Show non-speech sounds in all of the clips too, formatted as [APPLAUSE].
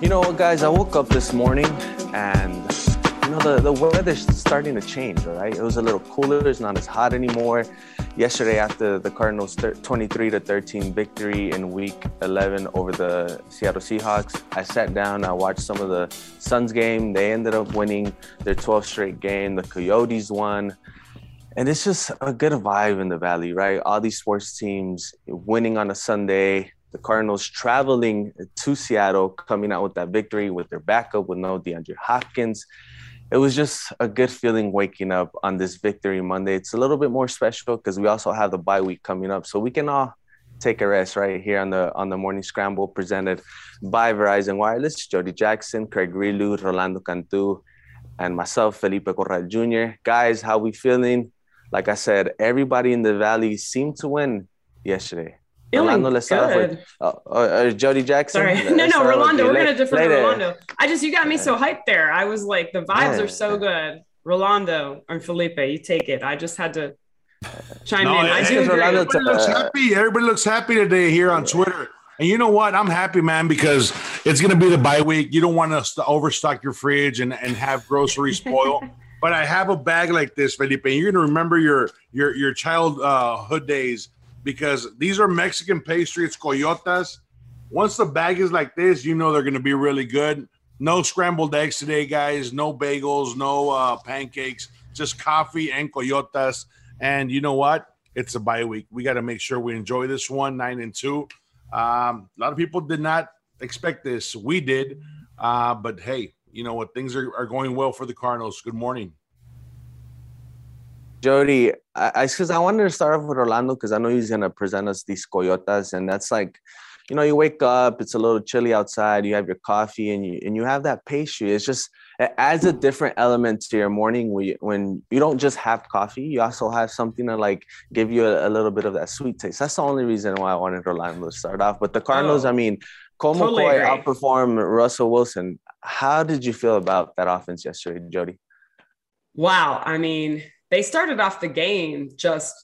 You know what, guys? I woke up this morning and you know the, the weather's starting to change, right? It was a little cooler, it's not as hot anymore. Yesterday, after the Cardinals' 23 to 13 victory in Week 11 over the Seattle Seahawks, I sat down. I watched some of the Suns game. They ended up winning their 12th straight game. The Coyotes won, and it's just a good vibe in the Valley, right? All these sports teams winning on a Sunday the Cardinals traveling to Seattle, coming out with that victory with their backup with no DeAndre Hopkins. It was just a good feeling waking up on this victory Monday. It's a little bit more special because we also have the bye week coming up, so we can all take a rest right here on the on the morning scramble presented by Verizon Wireless. Jody Jackson, Craig Grialou, Rolando Cantu, and myself, Felipe Corral Jr. Guys, how we feeling? Like I said, everybody in the valley seemed to win yesterday. Feeling Rolando, let's start with uh, uh, Jody Jackson. Sorry, [LAUGHS] no, no, Rolando. We're gonna defer to Rolando. I just you got me so hyped there. I was like, the vibes yeah. are so good. Rolando and Felipe, you take it. I just had to chime no, in. I do Rolando everybody looks happy. Everybody looks happy today here on Twitter. And you know what? I'm happy, man, because it's going to be the bye week. You don't want us to overstock your fridge and, and have groceries spoil. [LAUGHS] but I have a bag like this, Felipe. And you're going to remember your your your childhood days because these are Mexican pastry. It's coyotas. Once the bag is like this, you know they're going to be really good. No scrambled eggs today, guys. No bagels, no uh, pancakes, just coffee and coyotas. And you know what? It's a bye week. We got to make sure we enjoy this one, nine and two. Um, a lot of people did not expect this. We did. Uh, but hey, you know what? Things are, are going well for the Cardinals. Good morning. Jody, I because I, I, wanted to start off with Orlando because I know he's gonna present us these coyotas, and that's like, you know, you wake up, it's a little chilly outside, you have your coffee, and you and you have that pastry. It's just it adds a different element to your morning when you, when you don't just have coffee, you also have something to like give you a, a little bit of that sweet taste. That's the only reason why I wanted Orlando to start off. But the Cardinals, oh, I mean, Colt totally outperformed Russell Wilson. How did you feel about that offense yesterday, Jody? Wow, I mean they started off the game just,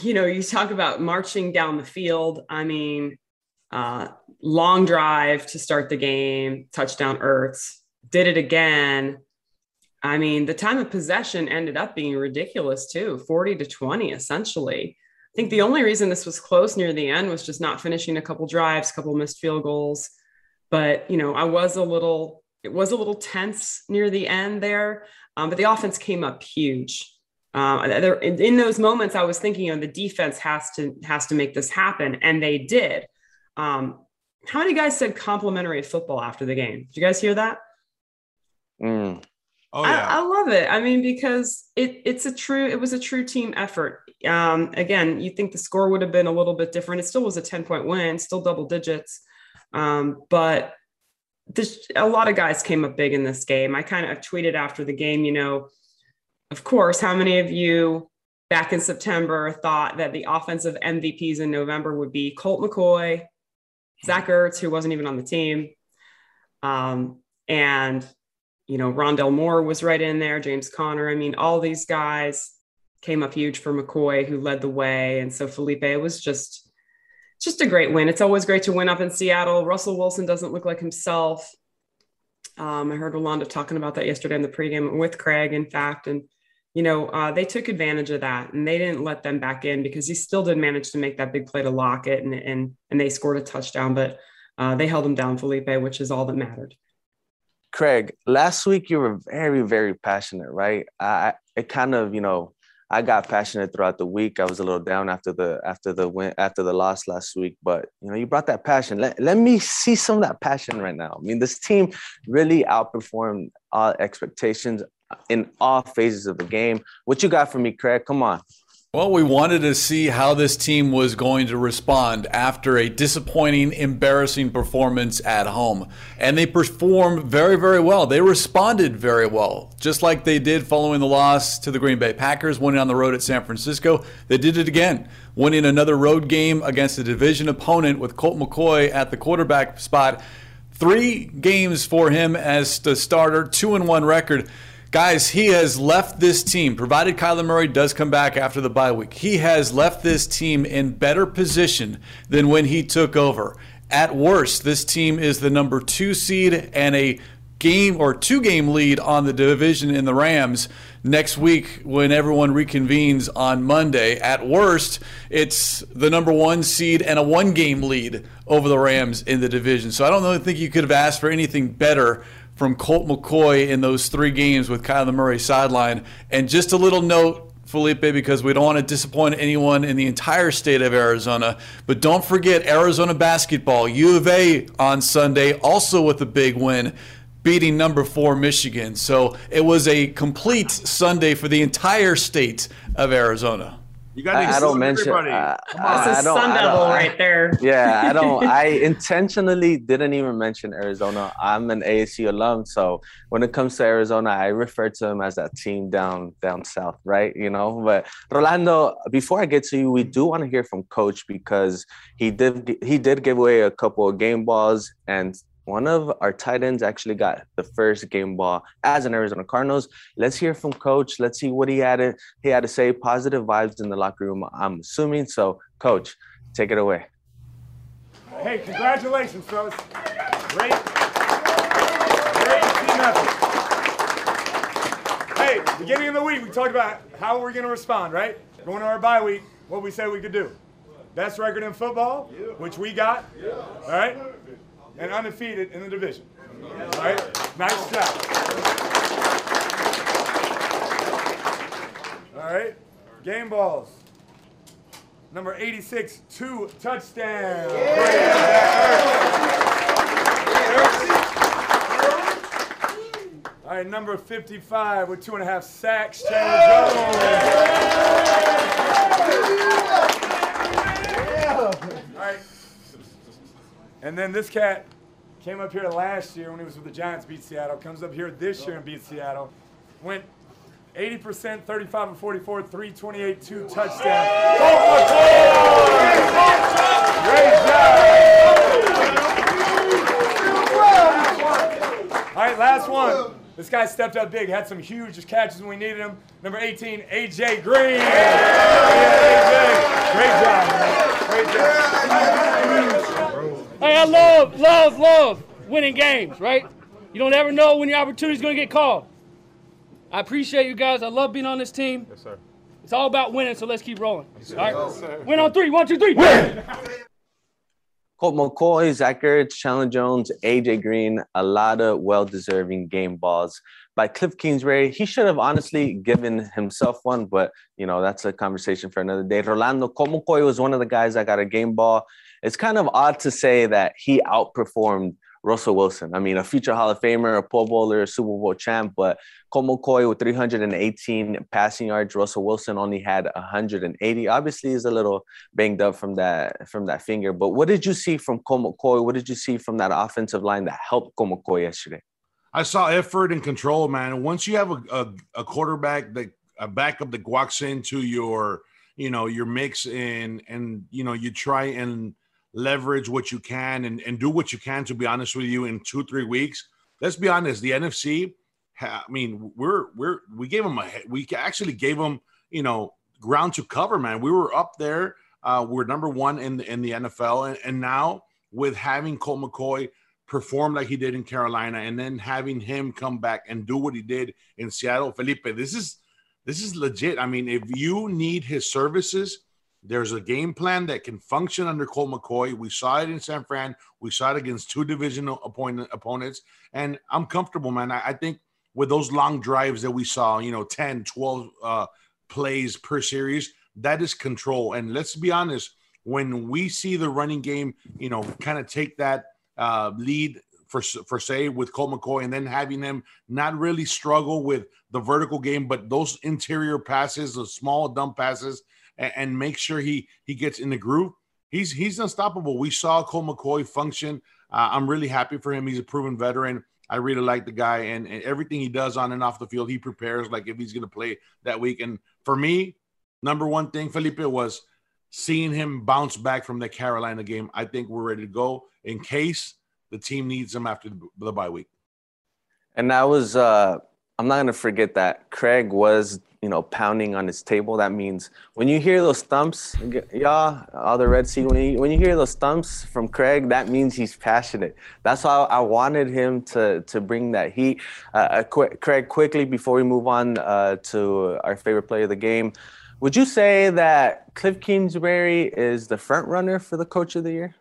you know, you talk about marching down the field. I mean, uh, long drive to start the game, touchdown Ertz, did it again. I mean, the time of possession ended up being ridiculous too 40 to 20, essentially. I think the only reason this was close near the end was just not finishing a couple drives, a couple missed field goals. But, you know, I was a little, it was a little tense near the end there. Um, but the offense came up huge. Uh, there, in, in, those moments, I was thinking, you know, the defense has to has to make this happen, and they did. Um, how many guys said complimentary football after the game? Did you guys hear that? Mm. Oh yeah, I, I, love it. I mean, because it it's a true it was a true team effort. Um, again, you think the score would have been a little bit different. It still was a ten point win, still double digits, um, but this, a lot of guys came up big in this game. I kind of tweeted after the game, you know of course, how many of you back in September thought that the offensive MVPs in November would be Colt McCoy, Zach Ertz, who wasn't even on the team, um, and you know Rondale Moore was right in there, James Conner. I mean, all these guys came up huge for McCoy, who led the way, and so Felipe was just just a great win. It's always great to win up in Seattle. Russell Wilson doesn't look like himself. Um, I heard Rolando talking about that yesterday in the pregame with Craig, in fact, and you know, uh, they took advantage of that and they didn't let them back in because he still did manage to make that big play to lock it and and and they scored a touchdown, but uh, they held him down, Felipe, which is all that mattered. Craig, last week you were very, very passionate, right? I it kind of, you know, I got passionate throughout the week. I was a little down after the after the win after the loss last week, but you know, you brought that passion. Let, let me see some of that passion right now. I mean, this team really outperformed all expectations in all phases of the game. What you got for me, Craig? Come on. Well, we wanted to see how this team was going to respond after a disappointing, embarrassing performance at home. And they performed very, very well. They responded very well, just like they did following the loss to the Green Bay Packers, winning on the road at San Francisco. They did it again, winning another road game against a division opponent with Colt McCoy at the quarterback spot. Three games for him as the starter, two and one record. Guys, he has left this team, provided Kyler Murray does come back after the bye week. He has left this team in better position than when he took over. At worst, this team is the number two seed and a game or two game lead on the division in the Rams next week when everyone reconvenes on Monday. At worst, it's the number one seed and a one game lead over the Rams in the division. So I don't really think you could have asked for anything better from Colt McCoy in those three games with Kyler Murray sideline. And just a little note Felipe, because we don't want to disappoint anyone in the entire state of Arizona. But don't forget Arizona basketball, U of A on Sunday, also with a big win beating number four Michigan. So it was a complete Sunday for the entire state of Arizona. You got to I, I don't mention. Uh, That's a Sun Devil right there. Yeah, I don't. [LAUGHS] I intentionally didn't even mention Arizona. I'm an ASU alum, so when it comes to Arizona, I refer to them as that team down down south, right? You know. But Rolando, before I get to you, we do want to hear from Coach because he did he did give away a couple of game balls and one of our tight ends actually got the first game ball as an Arizona Cardinals. Let's hear from Coach. Let's see what he had to, he had to say. Positive vibes in the locker room, I'm assuming. So, Coach, take it away. Hey, congratulations, fellas. Great, great team effort. Hey, beginning of the week, we talked about how we're going to respond, right? Going to our bye week, what we said we could do. Best record in football, which we got. All right? And undefeated in the division. All right? Nice job. All right? Game balls. Number 86, two touchdowns. All right, number 55 with two and a half sacks, Chandler Jones. All right. And then this cat came up here last year when he was with the Giants, beat Seattle. Comes up here this year and beat Seattle. Went 80%, 35 and 44, 328, two touchdowns. Great job. All right, last one. This guy stepped up big, had some huge catches when we needed him. Number 18, AJ Green. Yeah, AJ. Great job. Great job. Hey, I love, love, love winning games, right? You don't ever know when your opportunity is going to get called. I appreciate you guys. I love being on this team. Yes, sir. It's all about winning, so let's keep rolling. All right? Yes, Win on three. One, two, three. Win! Colt McCoy, Zach Ertz, Chandler Jones, AJ Green, a lot of well-deserving game balls by Cliff Kingsbury. He should have honestly given himself one, but you know that's a conversation for another day. Rolando Colt McCoy was one of the guys that got a game ball it's kind of odd to say that he outperformed Russell Wilson. I mean, a future Hall of Famer, a Pro Bowler, a Super Bowl champ, but Colt McCoy with 318 passing yards. Russell Wilson only had 180. Obviously, he's a little banged up from that from that finger. But what did you see from Colt McCoy? What did you see from that offensive line that helped Colt McCoy yesterday? I saw effort and control, man. Once you have a, a, a quarterback that a backup that walks into your, you know, your mix and and you know you try and leverage what you can and, and do what you can to be honest with you in two three weeks. Let's be honest the nfc i mean we're we're we gave them a we actually gave them you know ground to cover man. We were up there uh we're number one in the in the nfl and, and now with having colt mccoy perform like he did in carolina and then having him come back and do what he did in seattle felipe this is this is legit. I mean if you need his services there's a game plan that can function under Colt McCoy. We saw it in San Fran. We saw it against two divisional opponent, opponents. And I'm comfortable, man. I, I, think with those long drives that we saw, you know, 10, 12 uh, plays per series, that is control. And let's be honest, when we see the running game, you know, kind of take that uh, lead for for say with Colt McCoy, and then having them not really struggle with the vertical game, but those interior passes, the small dump passes, and, and make sure he he gets in the groove. He's he's unstoppable. We saw Colt McCoy function. Uh, I'm really happy for him. He's a proven veteran. I really like the guy and, and, everything he does on and off the field. He prepares like if he's going to play that week. And for me, number one thing, Felipe, was seeing him bounce back from the Carolina game. I think we're ready to go in case the team needs him after the, the bye week. And that was uh, I'm not gonna forget that Craig was, you know, pounding on his table. That means when you hear those thumps, y'all, all the Red Sea, when you when you hear those thumps from Craig, that means he's passionate. That's why I wanted him to to bring that heat. Uh, qu- Craig, quickly before we move on uh, to our favorite play of the game, would you say that Cliff Kingsbury is the front runner for the Coach of the Year?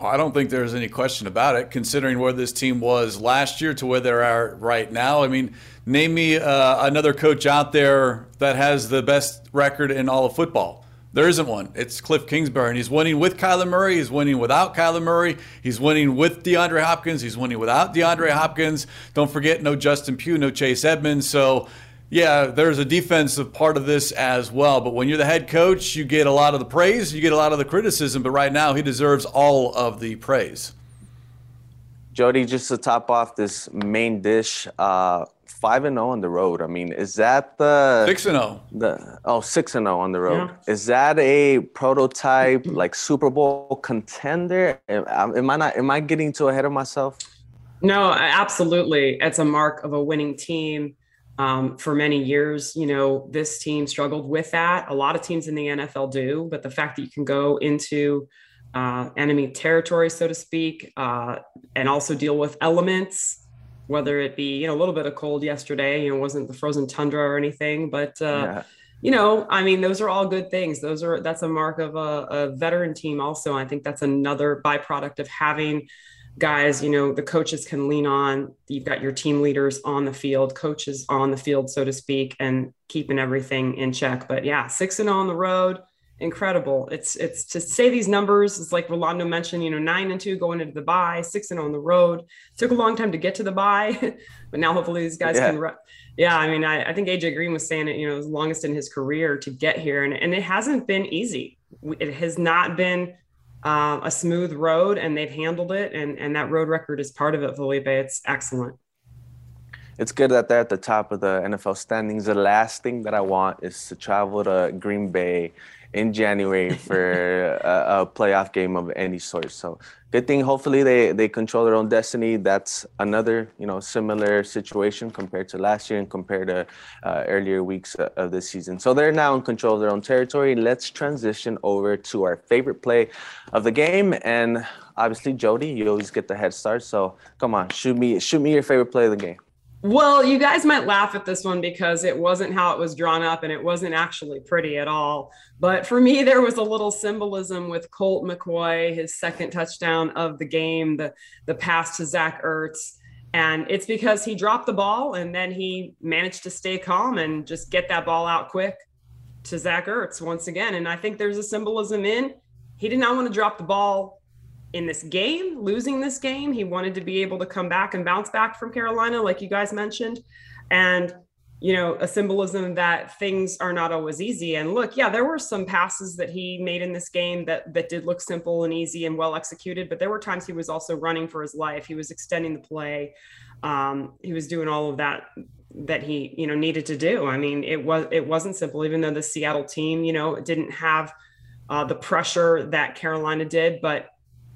I don't think there's any question about it, considering where this team was last year to where they are right now. I mean, name me uh, another coach out there that has the best record in all of football. There isn't one. It's Cliff Kingsbury, and he's winning with Kyler Murray. He's winning without Kyler Murray. He's winning with DeAndre Hopkins. He's winning without DeAndre Hopkins. Don't forget, no Justin Pugh, no Chase Edmonds. So yeah, there's a defensive part of this as well. But when you're the head coach, you get a lot of the praise, you get a lot of the criticism. But right now, he deserves all of the praise. Jody, just to top off this main dish, uh, five and zero on the road. I mean, is that the six and zero? The oh, six and zero on the road. Yeah. Is that a prototype [CLEARS THROAT] like Super Bowl contender? Am, am I not? Am I getting too ahead of myself? No, absolutely. It's a mark of a winning team um, for many years, you know, this team struggled with that. A lot of teams in the NFL do, but the fact that you can go into uh, enemy territory, so to speak, uh, and also deal with elements, whether it be, you know, a little bit of cold yesterday, you know, wasn't the frozen tundra or anything, but, uh, yeah. you know, I mean, those are all good things. Those are, that's a mark of a, a veteran team also. I think that's another byproduct of having guys, you know, the coaches can lean on. You've got your team leaders on the field, coaches on the field, so to speak, and keeping everything in check. But yeah, six and oh on the road, incredible. It's it's to say these numbers. It's like Rolando mentioned, you know, nine and two going into the bye, six and oh on the road. Took a long time to get to the bye, [LAUGHS] but now hopefully these guys yeah. can. Run. yeah, I mean, I, I think AJ Green was saying it. You know, the longest in his career to get here, and and it hasn't been easy. It has not been uh, a smooth road and they've handled it. And, and that road record is part of it, Felipe. It's excellent. It's good that they're at the top of the NFL standings. The last thing that I want is to travel to Green Bay in January for a, a, playoff game of any sort. So good thing. Hopefully they they control their own destiny. That's another you know similar situation compared to last year and compared to uh, earlier weeks of this season. So they're now in control of their own territory. Let's transition over to our favorite play of the game and. Obviously, Jody, you always get the head start. So come on, shoot me, shoot me your favorite play of the game. Well, you guys might laugh at this one because it wasn't how it was drawn up and it wasn't actually pretty at all. But for me, there was a little symbolism with Colt McCoy, his second touchdown of the game, the, the pass to Zach Ertz. And it's because he dropped the ball and then he managed to stay calm and just get that ball out quick to Zach Ertz once again. And I think there's a symbolism in he did not want to drop the ball in this game, losing this game. He wanted to be able to come back and bounce back from Carolina, like you guys mentioned. And, you know, a symbolism that things are not always easy. And look, yeah, there were some passes that he made in this game that that did look simple and easy and well executed, but there were times he was also running for his life. He was extending the play. Um, he was doing all of that that he, you know, needed to do. I mean, it was it wasn't simple, even though the Seattle team, you know, didn't have uh, the pressure that Carolina did, but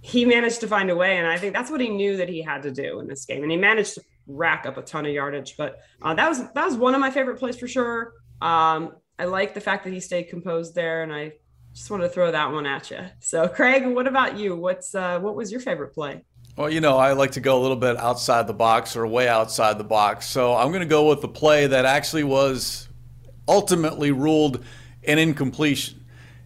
he managed to find a way, and I think that's what he knew that he had to do in this game, and he managed to rack up a ton of yardage. But uh, that was that was one of my favorite plays for sure. Um, I like the fact that he stayed composed there, and I just want to throw that one at you. So, Craig, what about you? What's uh, what was your favorite play? Well, you know, I like to go a little bit outside the box or way outside the box. So I'm going to go with the play that actually was ultimately ruled an incompletion.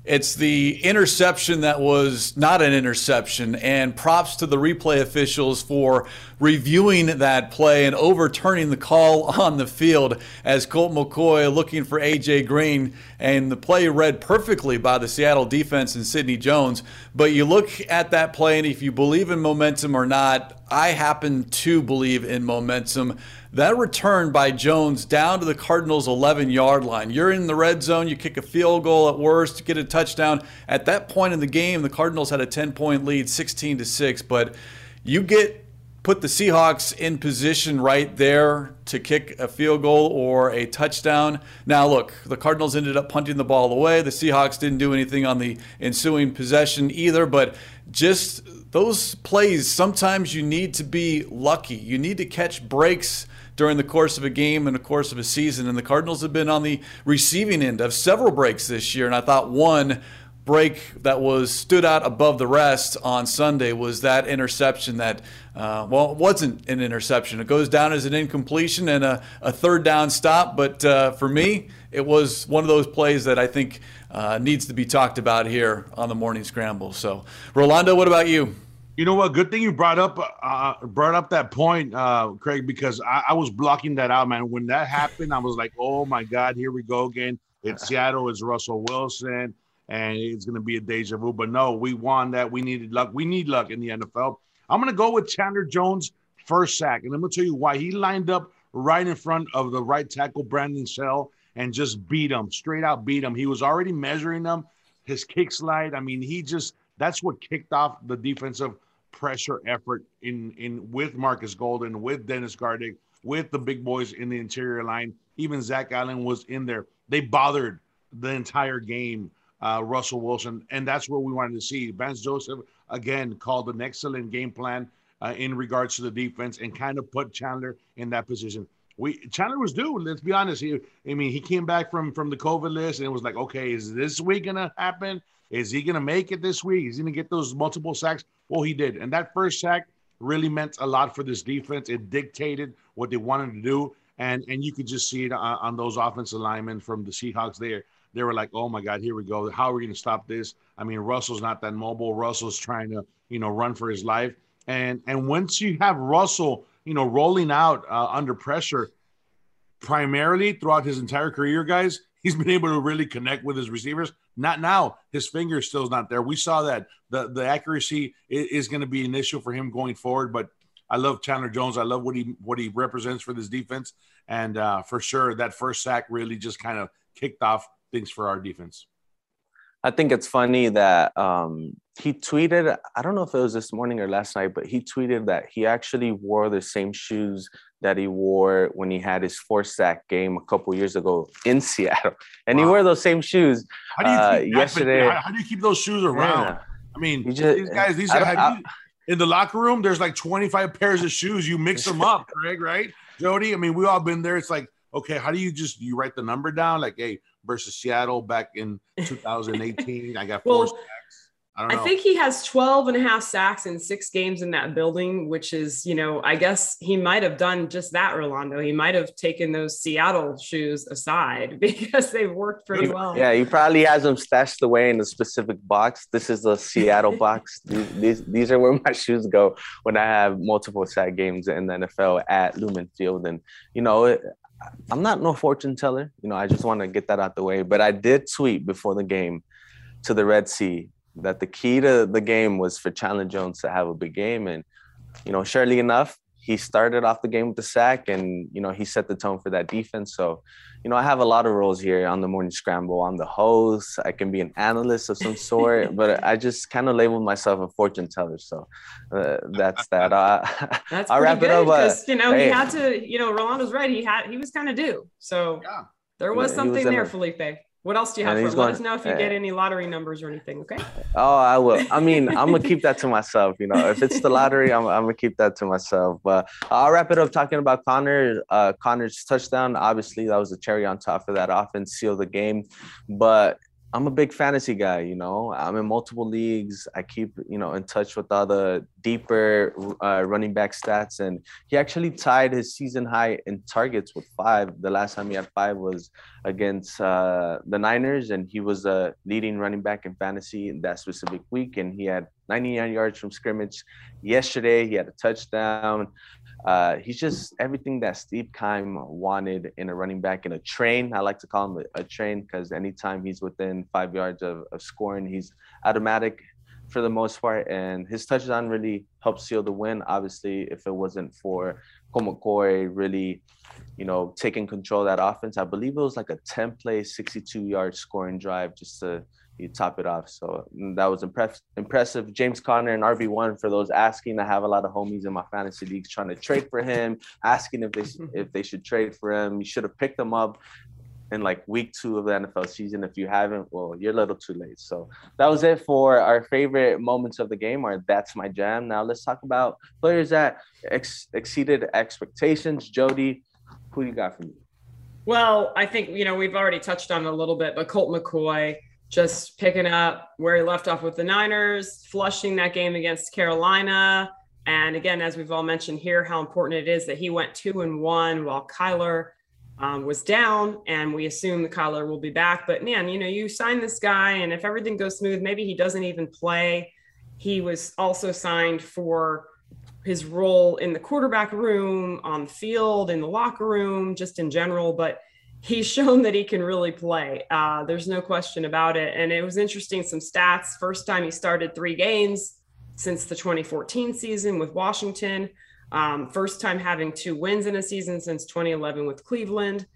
It's the interception that was not an interception, and props to the replay officials for reviewing that play and overturning the call [LAUGHS] on the field as Colt McCoy looking for A.J. Green. And the play read perfectly by the Seattle defense and Sidney Jones. But you look at that play, and if you believe in momentum or not, I happen to believe in momentum. That return by Jones down to the Cardinals' 11 yard line. You're in the red zone, you kick a field goal at worst, get a touchdown. At that point in the game, the Cardinals had a 10 point lead, 16 to 6. But you get put the Seahawks in position right there to kick a field goal or a touchdown. Now, look, the Cardinals ended up punting the ball away. The Seahawks didn't do anything on the ensuing possession either, but just those plays sometimes you need to be lucky. You need to catch breaks during the course of a game and the course of a season. And the Cardinals have been on the receiving end of several breaks this year. And I thought one break that was stood out above the rest on Sunday was that interception that, uh, well, it wasn't an interception. It goes down as an incompletion and a, a third down stop. But uh, for me, it was one of those plays that I think uh, needs to be talked about here on the morning scramble. So, Rolando, what about you? You know what? Good thing you brought up uh, brought up that point, uh, Craig, because I, I, was blocking that out, man. When that happened, I was like, "Oh my God, here we go again." It's [LAUGHS] Seattle, it's Russell Wilson, and it's going to be a deja vu. But no, we won that. We needed luck. We need luck in the NFL. I'm going to go with Chandler Jones first sack, and I'm going to tell you why. He lined up right in front of the right tackle Brandon Shell and just beat him straight out. Beat him. He was already measuring them. His kick slide. I mean, he just that's what kicked off the defensive pressure effort in in with Marcus Golden, with Dennis Gardeck, with the big boys in the interior line. Even Zach Allen was in there. They bothered the entire game, uh, Russell Wilson, and that's what we wanted to see. Vance Joseph again called an excellent game plan uh, in regards to the defense and kind of put Chandler in that position. We Chandler was due. Let's be honest. He, I mean, he came back from from the COVID list and it was like, okay, is this week gonna happen? Is he gonna make it this week? Is he gonna get those multiple sacks? Well, he did. And that first sack really meant a lot for this defense. It dictated what they wanted to do. And, and you could just see it on, on those offensive linemen from the Seahawks there. They were like, oh my God, here we go. How are we going to stop this? I mean, Russell's not that mobile. Russell's trying to, you know, run for his life. And and once you have Russell, you know, rolling out uh, under pressure, primarily throughout his entire career, guys, he's been able to really connect with his receivers. Not now. His finger still is not there. We saw that the the accuracy is, is going to be an issue for him going forward. But I love Chandler Jones. I love what he what he represents for this defense, and uh, for sure that first sack really just kind of kicked off things for our defense. I think it's funny that um, he tweeted. I don't know if it was this morning or last night, but he tweeted that he actually wore the same shoes that he wore when he had his four sack game a couple years ago in [LAUGHS] Seattle, and wow. he wore those same shoes how do you uh, keep, yesterday. How, how, do you keep those shoes around? Yeah. I mean, just, these guys, these guys, I, in the locker room, there's like 25 pairs of shoes. You mix them up, [LAUGHS] Craig, right? Jody, I mean, we all been there. It's like, okay, how do you just you write the number down? Like, hey, versus Seattle back in [LAUGHS] 2018, I got four well, sacks. I, I, think he has 12 and a half sacks in six games in that building, which is, you know, I guess he might have done just that, Rolando. He might have taken those Seattle shoes aside [LAUGHS] because they've worked pretty well. Yeah, he probably has them stashed away in a specific box. This is the Seattle [LAUGHS] box. These, these, these, are where my shoes go when I have multiple sack games in the NFL at Lumen Field. And, you know, I'm not no fortune teller. You know, I just want to get that out the way. But I did tweet before the game to the Red Sea that the key to the game was for Chandler Jones to have a big game. And, you know, surely enough, he started off the game with the sack and, you know, he set the tone for that defense. So, you know, I have a lot of roles here on the morning scramble. I'm the host. I can be an analyst of some sort, [LAUGHS] but I just kind of labeled myself a fortune teller. So uh, that's [LAUGHS] that. Uh, that's I'll wrap it up. Because, you know, hey. he had to, you know, Rolando's right. He had, he was kind of due. So yeah. there was yeah, something was there, Felipe. What else do you have for? Let going, us know if you uh, get any lottery numbers or anything. Okay. Oh, I will. I mean, I'm gonna keep that to [LAUGHS] myself. You know, if it's the lottery, I'm, I'm gonna keep that to myself. But I'll wrap it up talking about Conner. Uh, Conner's touchdown. Obviously, that was a cherry on top of that offense, seal the game. But I'm a big fantasy guy, you know. I'm in multiple leagues. I keep, you know, in touch with all the deeper uh, running back stats, and he actually tied his season high in targets with five. The last time he had five was against uh, the Niners, and he was a leading running back in fantasy in that specific week, and he had 99 yards from scrimmage. Yesterday, he had a touchdown. Uh, he's just everything that Steve Keim wanted in a running back in a train. I like to call him a, a train because anytime he's within five yards of, of, scoring, he's automatic for the most part. And his touchdown really helped seal the win. Obviously, if it wasn't for Colt McCoy really, you know, taking control of that offense, I believe it was like a 10 play, 62 yard scoring drive just to you top it off. So mm, that was impress- impressive. James Conner and RB1 for those asking. I have a lot of homies in my fantasy leagues trying to trade for him, asking if they [LAUGHS] if they should trade for him. You should have picked him up in like week two of the NFL season. If you haven't, well, you're a little too late. So that was it for our favorite moments of the game, or that's my jam. Now let's talk about players that ex- exceeded expectations. Jody, who you got for me? Well, I think you know we've already touched on it a little bit, but Colt McCoy just picking up where he left off with the Niners, flushing that game against Carolina. And again, as we've all mentioned here, how important it is that he went two and one while Kyler um, was down. And we assume the Kyler will be back. But man, you know, you sign this guy, and if everything goes smooth, maybe he doesn't even play. He was also signed for his role in the quarterback room, on the field, in the locker room, just in general. But he's shown that he can really play. Uh, there's no question about it. And it was interesting some stats. First time he started three games since the 2014 season with Washington. Um, first time having two wins in a season since 2011 with Cleveland.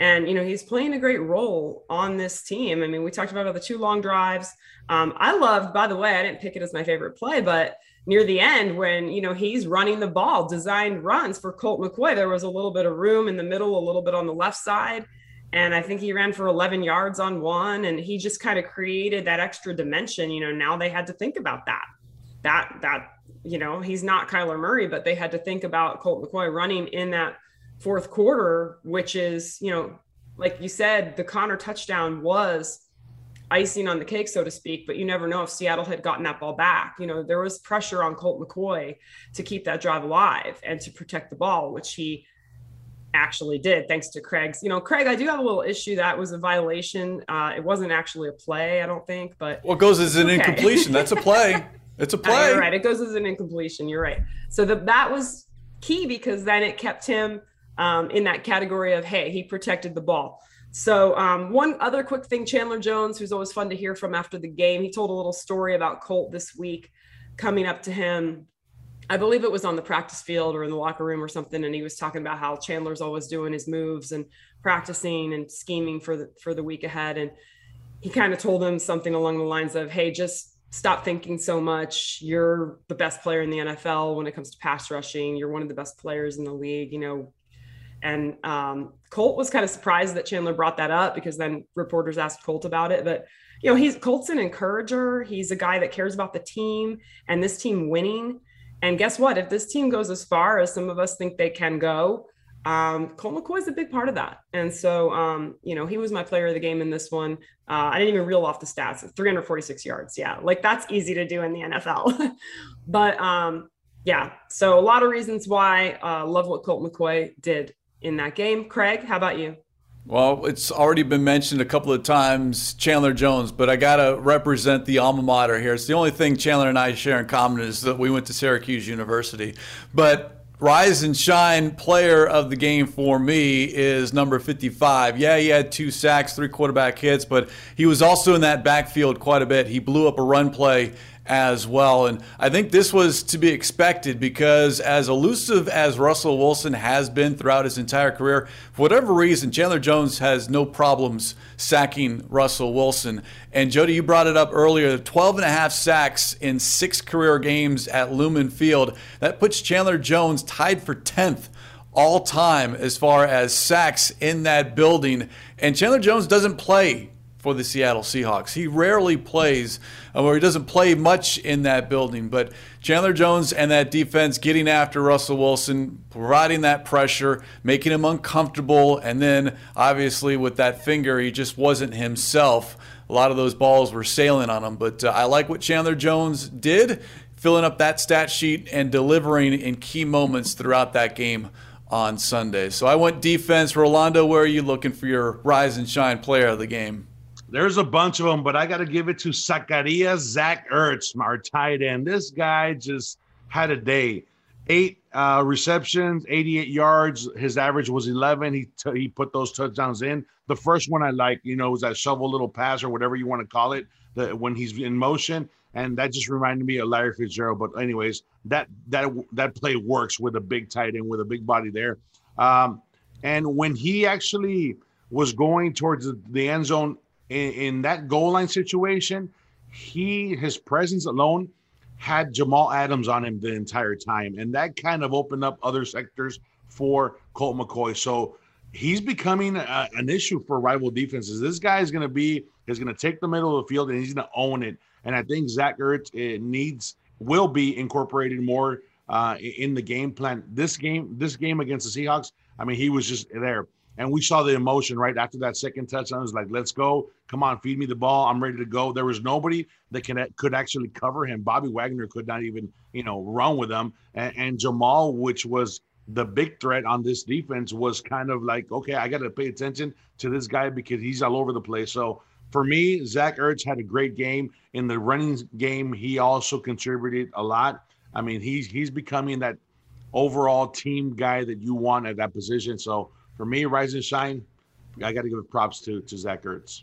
And, you know, he's playing a great role on this team. I mean, we talked about the two long drives. Um, I loved, by the way, I didn't pick it as my favorite play, but near the end when, you know, he's running the ball, designed runs for Colt McCoy, there was a little bit of room in the middle, a little bit on the left side. And I think he ran for 11 yards on one. And he just kind of created that extra dimension. You know, now they had to think about that that that you know he's not Kyler Murray, but they had to think about Colt McCoy running in that fourth quarter, which is you know like you said, the Conner touchdown was icing on the cake, so to speak. But you never know if Seattle had gotten that ball back. You know there was pressure on Colt McCoy to keep that drive alive and to protect the ball, which he actually did thanks to Craig's. You know, Craig, I do have a little issue that was a violation. Uh, it wasn't actually a play, I don't think, but what goes as an okay. incompletion? That's a play. It's a [LAUGHS] play. Uh, you're right. It goes as an incompletion. You're right. So the, that was key because then it kept him um, in that category of, hey, he protected the ball. So um, one other quick thing, Chandler Jones, who's always fun to hear from after the game, he told a little story about Colt this week coming up to him. I believe it was on the practice field or in the locker room or something, and he was talking about how Chandler's always doing his moves and practicing and scheming for the for the week ahead. And he kind of told him something along the lines of, "Hey, just stop thinking so much. You're the best player in the NFL when it comes to pass rushing. You're one of the best players in the league, you know. And um, Colt was kind of surprised that Chandler brought that up because then reporters asked Colt about it. But you know, he's Colt's an encourager. He's a guy that cares about the team and this team winning. And guess what? If this team goes as far as some of us think they can go, um, Colt McCoy is a big part of that. And so, um, you know, he was my player of the game in this one. Uh, I didn't even reel off the stats 346 yards. Yeah. Like that's easy to do in the NFL. [LAUGHS] but um, yeah, so a lot of reasons why uh, love what Colt McCoy did in that game. Craig, how about you? Well, it's already been mentioned a couple of times, Chandler Jones, but I got to represent the alma mater here. It's the only thing Chandler and I share in common is that we went to Syracuse University. But rise and shine player of the game for me is number 55. Yeah, he had two sacks, three quarterback hits, but he was also in that backfield quite a bit. He blew up a run play as well. And I think this was to be expected because, as elusive as Russell Wilson has been throughout his entire career, for whatever reason, Chandler Jones has no problems sacking Russell Wilson. And Jody, you brought it up earlier 12 and a half sacks in six career games at Lumen Field. That puts Chandler Jones tied for 10th all time as far as sacks in that building. And Chandler Jones doesn't play for the Seattle Seahawks. He rarely plays, uh, or he doesn't play much in that building. But Chandler Jones and that defense getting after Russell Wilson, providing that pressure, making him uncomfortable, and then obviously with that finger, he just wasn't himself. A lot of those balls were sailing on him. But uh, I like what Chandler Jones did, filling up that stat sheet and delivering in key moments throughout that game on Sunday. So I went defense. Rolando, where are you looking for your rise and shine player of the game? There's a bunch of them, but I got to give it to Zacharias Zach Ertz, our tight end. This guy just had a day. Eight uh, receptions, 88 yards. His average was 11. He t- he put those touchdowns in. The first one I like, you know, was that shovel little pass or whatever you want to call it, the, when he's in motion, and that just reminded me of Larry Fitzgerald. But anyways, that that that play works with a big tight end with a big body there. Um, and when he actually was going towards the, the end zone in, in that goal line situation, he his presence alone had Jamal Adams on him the entire time, and that kind of opened up other sectors for Colt McCoy. So he's becoming a, an issue for rival defenses. This guy is going to be is going to take the middle of the field and he's going to own it. And I think Zach Ertz it needs will be incorporated more uh, in the game plan. This game, this game against the Seahawks, I mean, he was just there. And we saw the emotion right after that second touchdown. It was like, let's go. Come on, feed me the ball. I'm ready to go. There was nobody that can could actually cover him. Bobby Wagner could not even, you know, run with him. And, and Jamal, which was the big threat on this defense, was kind of like, okay, I got to pay attention to this guy because he's all over the place. So for me, Zach Ertz had a great game in the running game. He also contributed a lot. I mean, he's he's becoming that overall team guy that you want at that position. So for me, rise and shine, I got to give props to to Zach Ertz.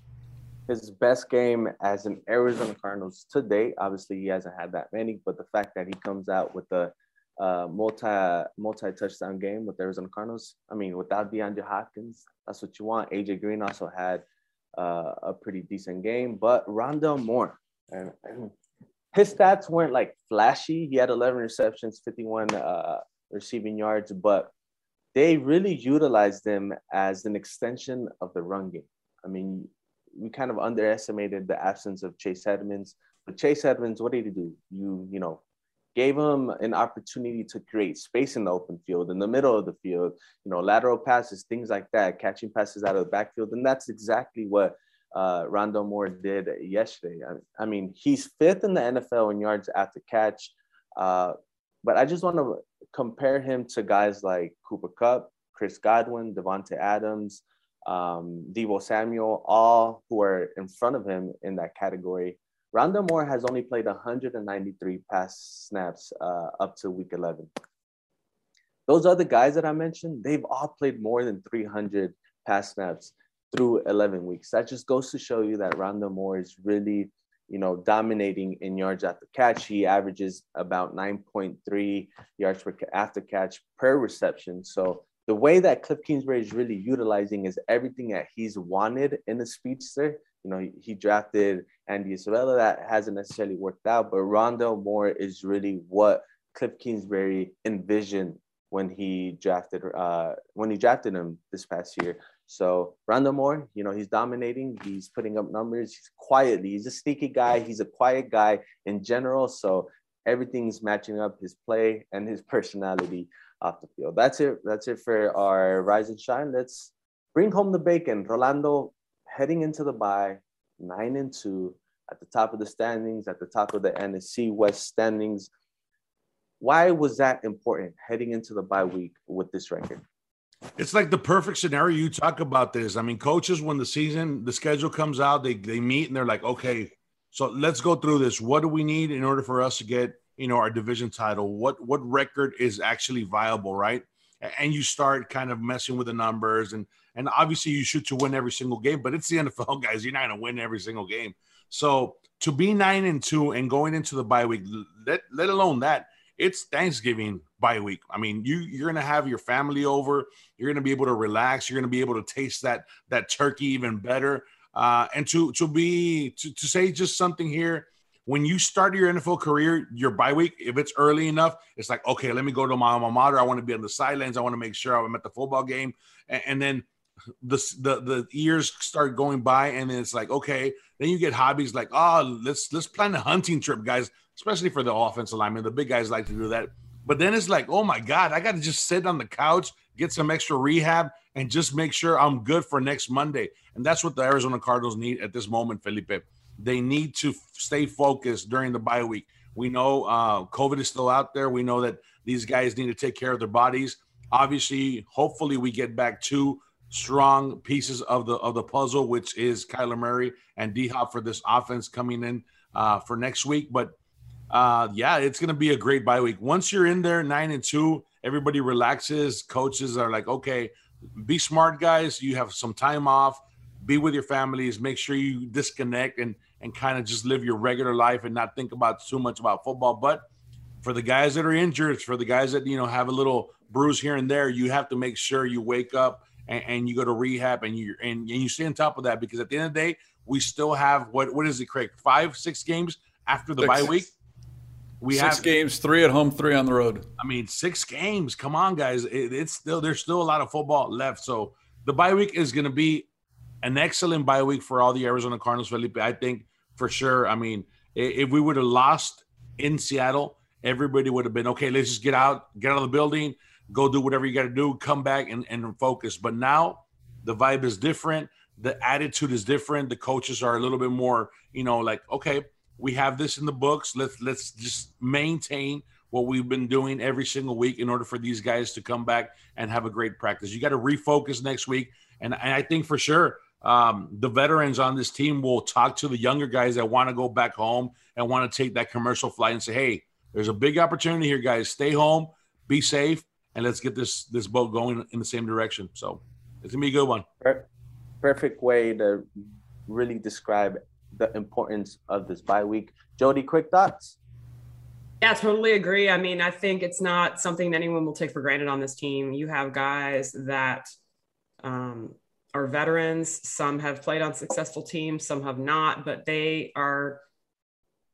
His best game as an Arizona Cardinals to date. Obviously, he hasn't had that many, but the fact that he comes out with a uh, multi multi touchdown game with Arizona Cardinals. I mean, without DeAndre Hopkins, that's what you want. AJ Green also had uh, a pretty decent game, but Rondale Moore and, and his stats weren't like flashy. He had 11 receptions, 51 uh, receiving yards, but they really utilized them as an extension of the run game. I mean, we kind of underestimated the absence of Chase Edmonds, but Chase Edmonds, what did he do? You, you know, gave him an opportunity to create space in the open field, in the middle of the field, you know, lateral passes, things like that, catching passes out of the backfield. And that's exactly what uh, Rondale Moore did yesterday. I, I, mean, he's fifth in the NFL in yards after catch. Uh, but I just want to compare him to guys like Cooper Kupp, Chris Godwin, Davante Adams, um, Deebo Samuel, all who are in front of him in that category. Rondale Moore has only played 193 pass snaps uh, up to week 11. Those other guys that I mentioned, they've all played more than 300 pass snaps through 11 weeks. That just goes to show you that Rondale Moore is really, you know, dominating in yards after catch. He averages about 9.3 yards per after catch per reception. So the way that Cliff Kingsbury is really utilizing is everything that he's wanted in a speedster. You know, he, drafted Andy Isabella. That hasn't necessarily worked out, but Rondale Moore is really what Cliff Kingsbury envisioned when he drafted uh, when he drafted him this past year. So Rondale Moore, you know, he's dominating. He's putting up numbers. He's quietly. He's a sneaky guy. He's a quiet guy in general. So everything's matching up his play and his [LAUGHS] personality off the field. That's it. That's it for our rise and shine. Let's bring home the bacon. Rolando heading into the bye, nine and two at the top of the standings, at the top of the NFC West standings. Why was that important heading into the bye week with this record? It's like the perfect scenario. You talk about this. I mean, coaches, when the season, the schedule comes out, they, they meet and they're like, okay, so let's go through this. What do we need in order for us to get, you know, our division title? What what record is actually viable, right? And you start kind of messing with the numbers and and obviously you shoot to win every single game, but it's the [LAUGHS] NFL guys. You're not gonna win every single game. So to be nine and two and going into the bye week, let, let alone that, it's Thanksgiving bye week. I mean, you you're gonna have your family over. You're gonna be able to relax. You're gonna be able to taste that that turkey even better. Uh, and to to be to, to say just something here. When you start your NFL career, your bye week, if it's early enough, it's like, okay, let me go to my alma mater. I want to be on the sidelines. I want to make sure I'm at the football game. And, and then the, the the years start going by, and then it's like, okay, then you get hobbies like, oh, let's let's plan a hunting trip, guys especially for the offensive lineman. The big guys like to do that. But then it's like, oh my God, I got to just sit on the couch, get some extra rehab, and just make sure I'm good for next Monday. And that's what the Arizona Cardinals need at this moment, Felipe. They need to stay focused during the bye week. We know uh, COVID is still out there. We know that these guys need to take care of their bodies. Obviously, hopefully, we get back two strong pieces of the of the puzzle, which is Kyler Murray and D Hop for this offense coming in uh, for next week. But uh, yeah, it's going to be a great bye week. Once you're in there, nine and two, everybody relaxes. Coaches are like, okay, be smart, guys. You have some time off. Be with your families. Make sure you disconnect and and kind of just live your regular life and not think about too much about football. But for the guys that are injured, for the guys that you know have a little bruise here and there, you have to make sure you wake up and, and you go to rehab and you and, and you stay on top of that because at the end of the day, we still have what what is it, Craig? Five, six games after the six. bye week we six have games, three at home, three on the road. I mean, six games. Come on, guys. It, it's still there's still a lot of football left. So the bye week is going to be an excellent bye week for all the Arizona Cardinals, Felipe. I think for sure. I mean, if we would have lost in Seattle, everybody would have been okay. Let's just get out, get out of the building, go do whatever you got to do, come back and, and focus. But now the vibe is different. The attitude is different. The coaches are a little bit more, you know, like, okay, we have this in the books. Let's let's just maintain what we've been doing every single week in order for these guys to come back and have a great practice. You got to refocus next week. And, and I think for sure um, the veterans on this team will talk to the younger guys that want to go back home and want to take that commercial flight and say, hey, there's a big opportunity here, guys. Stay home, be safe, and let's get this this boat going in the same direction. So it's gonna be a good one. Perfect way to really describe the importance of this bye week. Jody, quick thoughts. Yeah, totally agree. I mean, I think it's not something anyone will take for granted on this team. You have guys that um, are veterans. Some have played on successful teams, some have not, but they are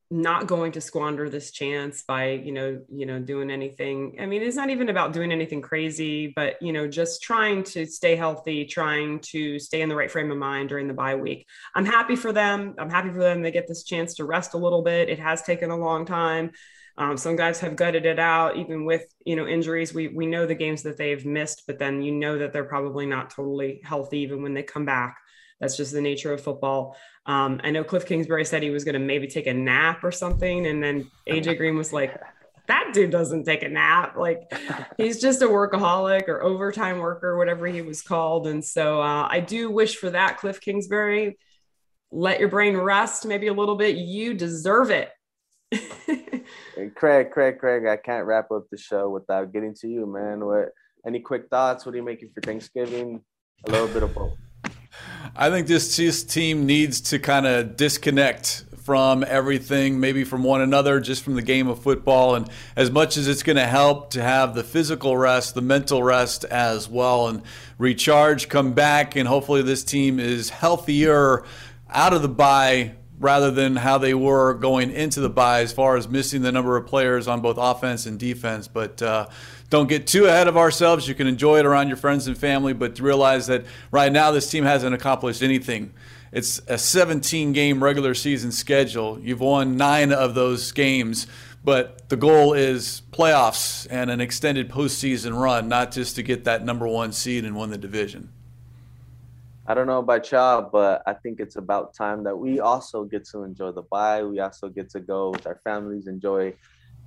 not going to squander this chance by you know you know doing anything. I mean it's not even about doing anything crazy but you know just trying to stay healthy trying to stay in the right frame of mind during the bye week. I'm happy for them. I'm happy for them they get this chance to rest a little bit. It has taken a long time. Um, some guys have gutted it out even with you know injuries. We we know the games that they've missed but then you know that they're probably not totally healthy even when they come back that's just the nature of football. Um, I know Cliff Kingsbury said he was going to maybe take a nap or something, and then AJ Green was like, "That dude doesn't take a nap. Like he's just a workaholic or overtime worker, whatever he was called." And so uh, I do wish for that, Cliff Kingsbury. Let your brain rest maybe a little bit. You deserve it. [LAUGHS] Craig, Craig, Craig, I can't wrap up the show without getting to you, man. What any quick thoughts? What are you making for Thanksgiving? A little bit of both. I think this, this team needs to kind of disconnect from everything, maybe from one another, just from the game of football. And as much as it's going to help to have the physical rest, the mental rest as well, and recharge, come back, and hopefully this team is healthier out of the bye rather than how they were going into the bye as far as missing the number of players on both offense and defense. But uh, don't get too ahead of ourselves. You can enjoy it around your friends and family, but realize that right now this team hasn't accomplished anything. It's a 17 game regular season schedule. You've won nine of those games, but the goal is playoffs and an extended postseason run, not just to get that number one seed and win the division. I don't know about y'all, but I think it's about time that we also get to enjoy the bye. We also get to go with our families, enjoy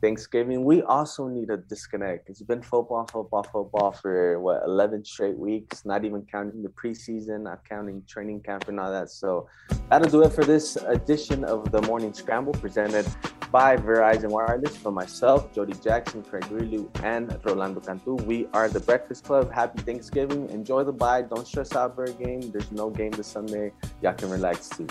Thanksgiving. We also need a disconnect. It's been football, football, football for what 11 straight weeks, not even counting the preseason, not counting training camp and all that. So that'll do it for this edition of the Morning Scramble presented by Verizon Wireless. For myself, Jody Jackson, Craig Grialou, and Rolando Cantu, we are the Breakfast Club. Happy Thanksgiving. Enjoy the bye. Don't stress out for a game. There's no game this Sunday. Y'all can relax too.